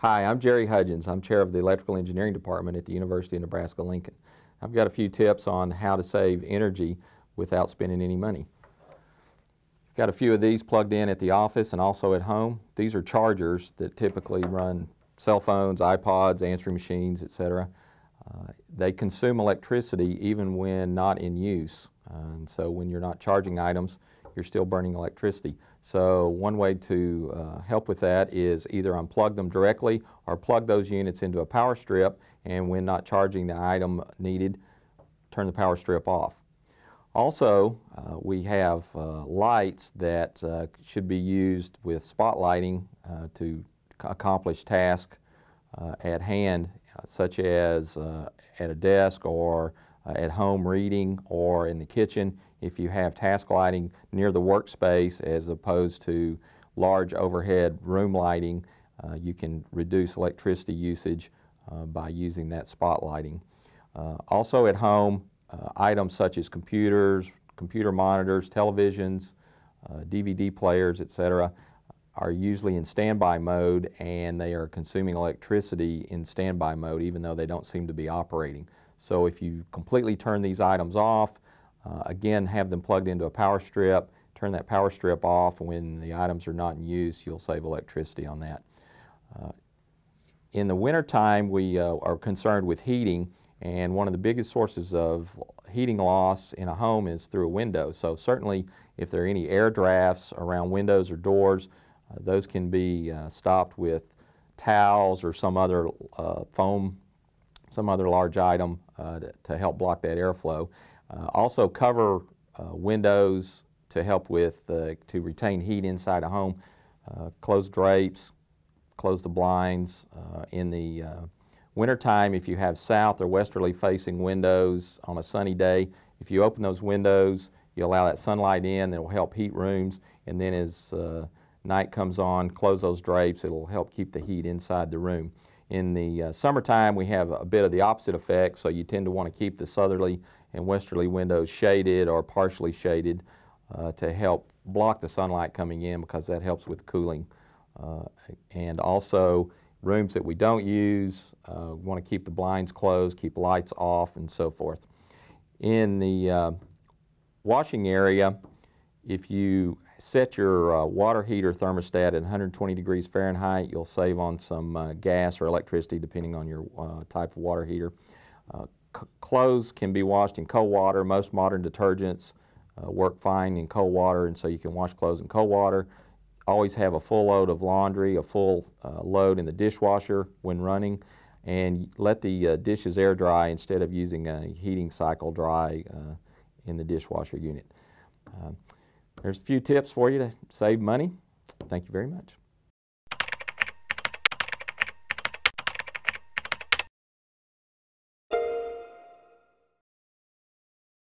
Hi, I'm Jerry Hudgins. I'm chair of the Electrical Engineering Department at the University of Nebraska-Lincoln. I've got a few tips on how to save energy without spending any money. Got a few of these plugged in at the office and also at home. These are chargers that typically run cell phones, iPods, answering machines, etc. Uh, they consume electricity even when not in use. Uh, and so when you're not charging items, you're still burning electricity. So one way to uh, help with that is either unplug them directly or plug those units into a power strip and when not charging the item needed, turn the power strip off. Also, uh, we have uh, lights that uh, should be used with spotlighting uh, to accomplish tasks uh, at hand, such as at a desk or at home reading or in the kitchen if you have task lighting near the workspace as opposed to large overhead room lighting, uh, you can reduce electricity usage uh, by using that spotlighting. Uh, also at home, uh, items such as computers, computer monitors, televisions, DVD uh, players, etc., are usually in standby mode and they are consuming electricity in standby mode even though they don't seem to be operating. So if you completely turn these items off, uh, again, have them plugged into a power strip, turn that power strip off when the items are not in use, you'll save electricity on that. Uh, in the wintertime, we uh, are concerned with heating, and one of the biggest sources of heating loss in a home is through a window. So certainly, if there are any air drafts around windows or doors, those can be uh, stopped with towels or some other uh, foam, some other large item to, to help block that airflow. Uh, also cover uh, windows to help with, uh, to retain heat inside a home. close drapes, close the blinds. in the wintertime, if you have south or westerly facing windows on a sunny day, if you open those windows, you allow that sunlight in, that will help heat rooms, and then as uh, night comes on, close those drapes, it'll help keep the heat inside the room. In the uh, summertime, we have a bit of the opposite effect, so you tend to want to keep the southerly and westerly windows shaded or partially shaded uh, to help block the sunlight coming in because that helps with cooling. Uh, and also, rooms that we don't use, uh, want to keep the blinds closed, keep lights off, and so forth. In the uh, washing area, if you set your uh, water heater thermostat at 120 degrees Fahrenheit. You'll save on some uh, gas or electricity depending on your uh, type of water heater. Uh, clothes can be washed in cold water. Most modern detergents uh, work fine in cold water and so you can wash clothes in cold water. Always have a full load of laundry, a full uh, load in the dishwasher when running and let the dishes air dry instead of using a heating cycle dry in the dishwasher unit. There's a few tips for you to save money. Thank you very much.